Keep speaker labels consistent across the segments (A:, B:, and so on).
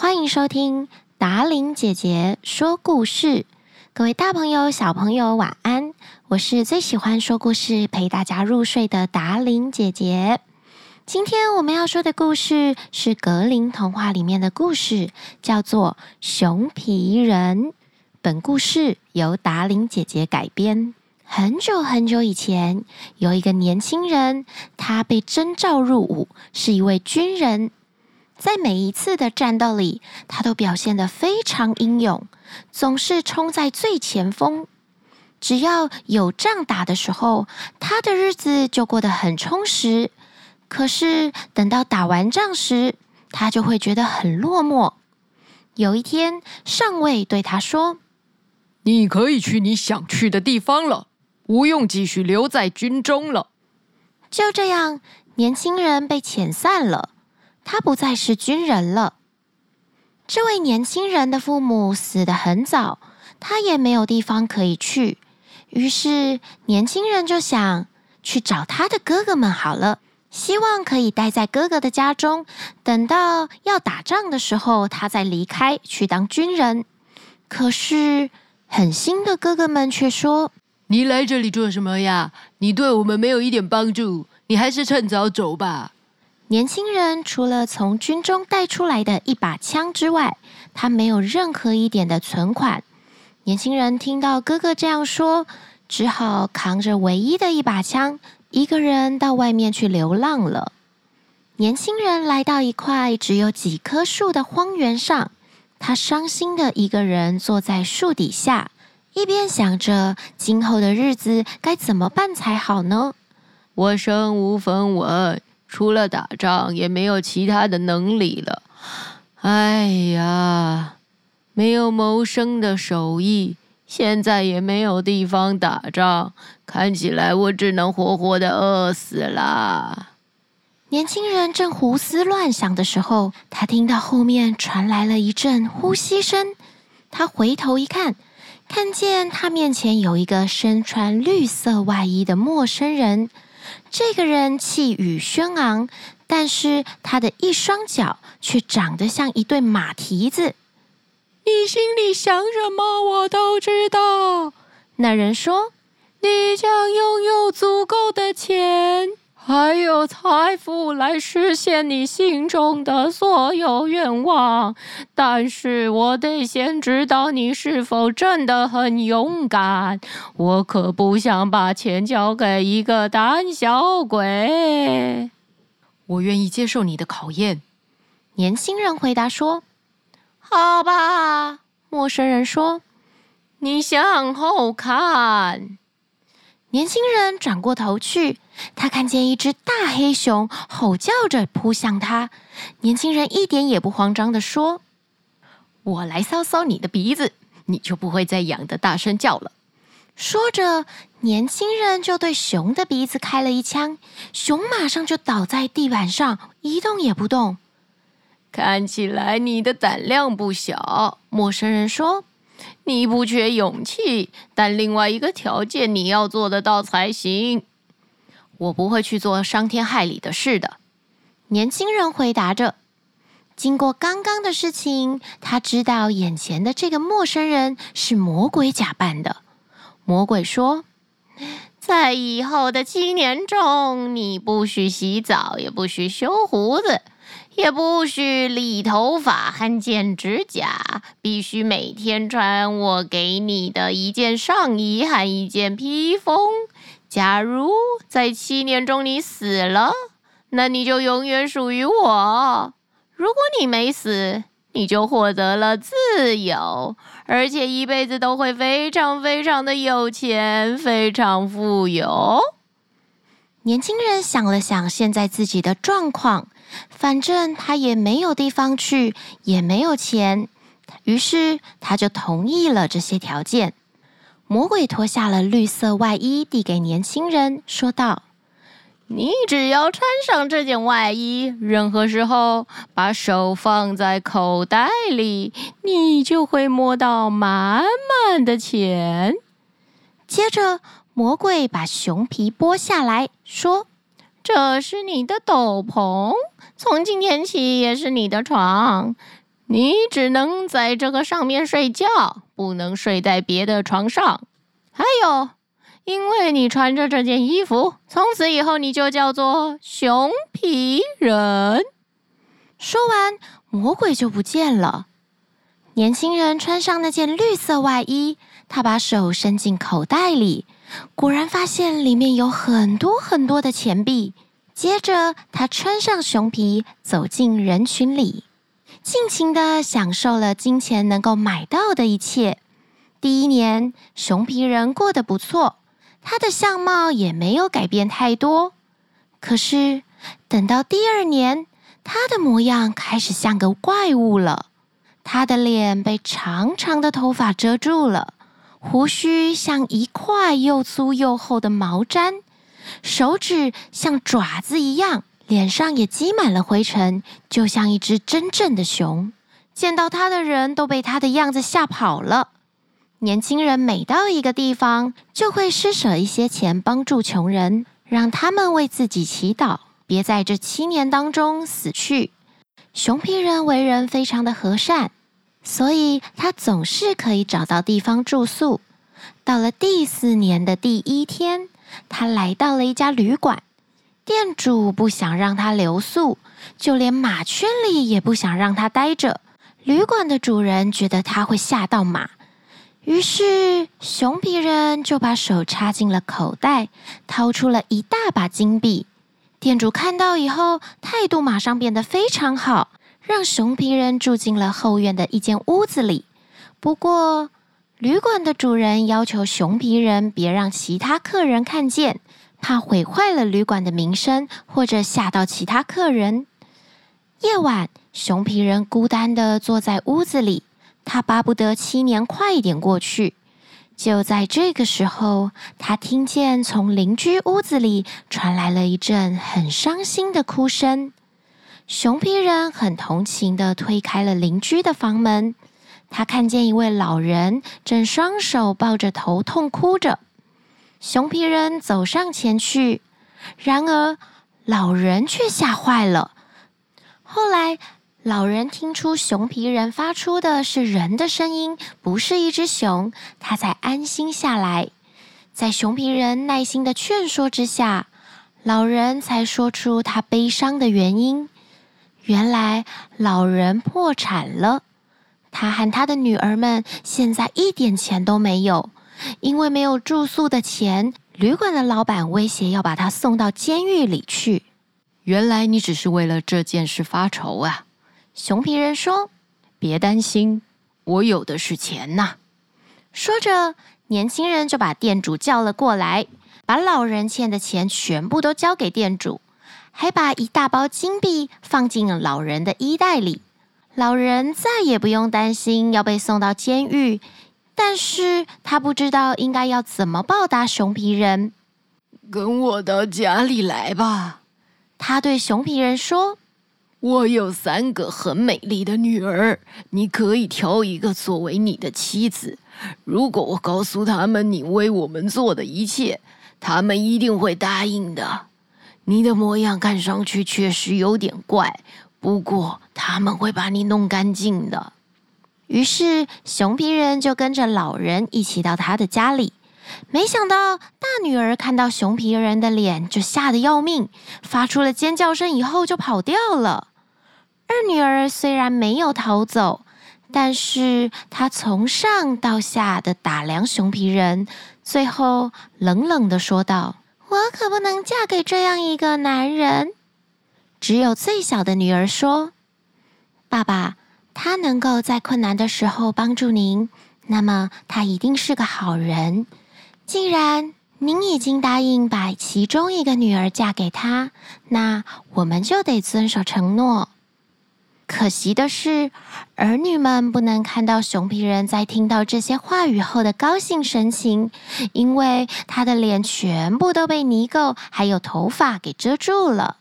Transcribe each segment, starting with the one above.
A: 欢迎收听达琳姐姐说故事。各位大朋友、小朋友，晚安！我是最喜欢说故事、陪大家入睡的达琳姐姐。今天我们要说的故事是格林童话里面的故事，叫做《熊皮人》。本故事由达琳姐姐改编。很久很久以前，有一个年轻人，他被征召入伍，是一位军人。在每一次的战斗里，他都表现得非常英勇，总是冲在最前锋。只要有仗打的时候，他的日子就过得很充实。可是等到打完仗时，他就会觉得很落寞。有一天，上尉对他说：“
B: 你可以去你想去的地方了。”不用继续留在军中了。
A: 就这样，年轻人被遣散了，他不再是军人了。这位年轻人的父母死得很早，他也没有地方可以去。于是，年轻人就想去找他的哥哥们好了，希望可以待在哥哥的家中，等到要打仗的时候，他再离开去当军人。可是，狠心的哥哥们却说。
B: 你来这里做什么呀？你对我们没有一点帮助，你还是趁早走吧。
A: 年轻人除了从军中带出来的一把枪之外，他没有任何一点的存款。年轻人听到哥哥这样说，只好扛着唯一的一把枪，一个人到外面去流浪了。年轻人来到一块只有几棵树的荒原上，他伤心的一个人坐在树底下。一边想着今后的日子该怎么办才好呢？
B: 我身无分文，除了打仗也没有其他的能力了。哎呀，没有谋生的手艺，现在也没有地方打仗，看起来我只能活活的饿死了。
A: 年轻人正胡思乱想的时候，他听到后面传来了一阵呼吸声，他回头一看。看见他面前有一个身穿绿色外衣的陌生人，这个人气宇轩昂，但是他的一双脚却长得像一对马蹄子。
B: 你心里想什么，我都知道。
A: 那人说：“
B: 你将拥有足够的钱。”还有财富来实现你心中的所有愿望，但是我得先知道你是否真的很勇敢。我可不想把钱交给一个胆小鬼。
A: 我愿意接受你的考验。年轻人回答说：“好吧。”陌生人说：“
B: 你向后看。”
A: 年轻人转过头去。他看见一只大黑熊吼叫着扑向他，年轻人一点也不慌张地说：“
B: 我来搔搔你的鼻子，你就不会再痒的大声叫了。”
A: 说着，年轻人就对熊的鼻子开了一枪，熊马上就倒在地板上，一动也不动。
B: 看起来你的胆量不小，陌生人说：“你不缺勇气，但另外一个条件你要做得到才行。”
A: 我不会去做伤天害理的事的，年轻人回答着。经过刚刚的事情，他知道眼前的这个陌生人是魔鬼假扮的。魔鬼说：“在以后的七年中，你不许洗澡，也不许修胡子，也不许理头发和剪指甲，必须每天穿我给你的一件上衣和一件披风。”假如在七年中你死了，那你就永远属于我；如果你没死，你就获得了自由，而且一辈子都会非常非常的有钱，非常富有。年轻人想了想现在自己的状况，反正他也没有地方去，也没有钱，于是他就同意了这些条件。魔鬼脱下了绿色外衣，递给年轻人，说道：“你只要穿上这件外衣，任何时候把手放在口袋里，你就会摸到满满的钱。”接着，魔鬼把熊皮剥下来说：“这是你的斗篷，从今天起也是你的床。
B: 你只能在这个上面睡觉，不能睡在别的床上。还有，因为你穿着这件衣服，从此以后你就叫做熊皮人。
A: 说完，魔鬼就不见了。年轻人穿上那件绿色外衣，他把手伸进口袋里，果然发现里面有很多很多的钱币。接着，他穿上熊皮，走进人群里。尽情地享受了金钱能够买到的一切。第一年，熊皮人过得不错，他的相貌也没有改变太多。可是，等到第二年，他的模样开始像个怪物了。他的脸被长长的头发遮住了，胡须像一块又粗又厚的毛毡，手指像爪子一样。脸上也积满了灰尘，就像一只真正的熊。见到他的人都被他的样子吓跑了。年轻人每到一个地方，就会施舍一些钱帮助穷人，让他们为自己祈祷，别在这七年当中死去。熊皮人为人非常的和善，所以他总是可以找到地方住宿。到了第四年的第一天，他来到了一家旅馆。店主不想让他留宿，就连马圈里也不想让他待着。旅馆的主人觉得他会吓到马，于是熊皮人就把手插进了口袋，掏出了一大把金币。店主看到以后，态度马上变得非常好，让熊皮人住进了后院的一间屋子里。不过，旅馆的主人要求熊皮人别让其他客人看见。怕毁坏了旅馆的名声，或者吓到其他客人。夜晚，熊皮人孤单的坐在屋子里，他巴不得七年快一点过去。就在这个时候，他听见从邻居屋子里传来了一阵很伤心的哭声。熊皮人很同情地推开了邻居的房门，他看见一位老人正双手抱着头痛哭着。熊皮人走上前去，然而老人却吓坏了。后来，老人听出熊皮人发出的是人的声音，不是一只熊，他才安心下来。在熊皮人耐心的劝说之下，老人才说出他悲伤的原因。原来，老人破产了，他和他的女儿们现在一点钱都没有。因为没有住宿的钱，旅馆的老板威胁要把他送到监狱里去。
B: 原来你只是为了这件事发愁啊！
A: 熊皮人说：“
B: 别担心，我有的是钱呐。”
A: 说着，年轻人就把店主叫了过来，把老人欠的钱全部都交给店主，还把一大包金币放进了老人的衣袋里。老人再也不用担心要被送到监狱。但是他不知道应该要怎么报答熊皮人。
B: 跟我到家里来吧，
A: 他对熊皮人说：“
B: 我有三个很美丽的女儿，你可以挑一个作为你的妻子。如果我告诉他们你为我们做的一切，他们一定会答应的。你的模样看上去确实有点怪，不过他们会把你弄干净的。”
A: 于是，熊皮人就跟着老人一起到他的家里。没想到，大女儿看到熊皮人的脸，就吓得要命，发出了尖叫声，以后就跑掉了。二女儿虽然没有逃走，但是她从上到下的打量熊皮人，最后冷冷的说道：“我可不能嫁给这样一个男人。”只有最小的女儿说：“爸爸。”他能够在困难的时候帮助您，那么他一定是个好人。既然您已经答应把其中一个女儿嫁给他，那我们就得遵守承诺。可惜的是，儿女们不能看到熊皮人在听到这些话语后的高兴神情，因为他的脸全部都被泥垢还有头发给遮住了。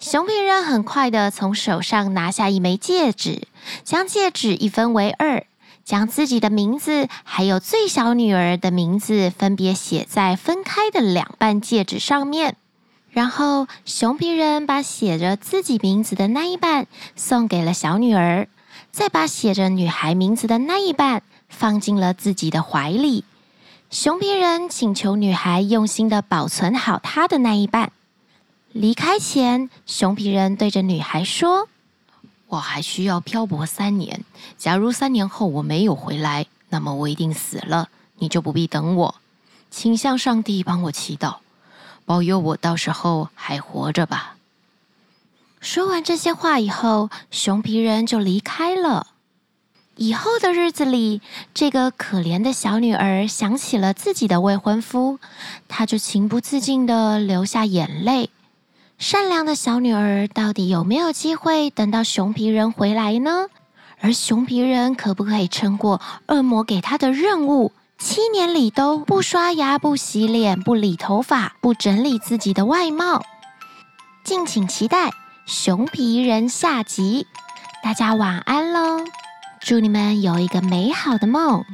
A: 熊皮人很快地从手上拿下一枚戒指，将戒指一分为二，将自己的名字还有最小女儿的名字分别写在分开的两半戒指上面。然后，熊皮人把写着自己名字的那一半送给了小女儿，再把写着女孩名字的那一半放进了自己的怀里。熊皮人请求女孩用心的保存好她的那一半。离开前，熊皮人对着女孩说：“
B: 我还需要漂泊三年。假如三年后我没有回来，那么我一定死了。你就不必等我，请向上帝帮我祈祷，保佑我到时候还活着吧。”
A: 说完这些话以后，熊皮人就离开了。以后的日子里，这个可怜的小女儿想起了自己的未婚夫，她就情不自禁地流下眼泪。善良的小女儿到底有没有机会等到熊皮人回来呢？而熊皮人可不可以撑过恶魔给他的任务，七年里都不刷牙、不洗脸、不理头发、不整理自己的外貌？敬请期待熊皮人下集。大家晚安喽！祝你们有一个美好的梦。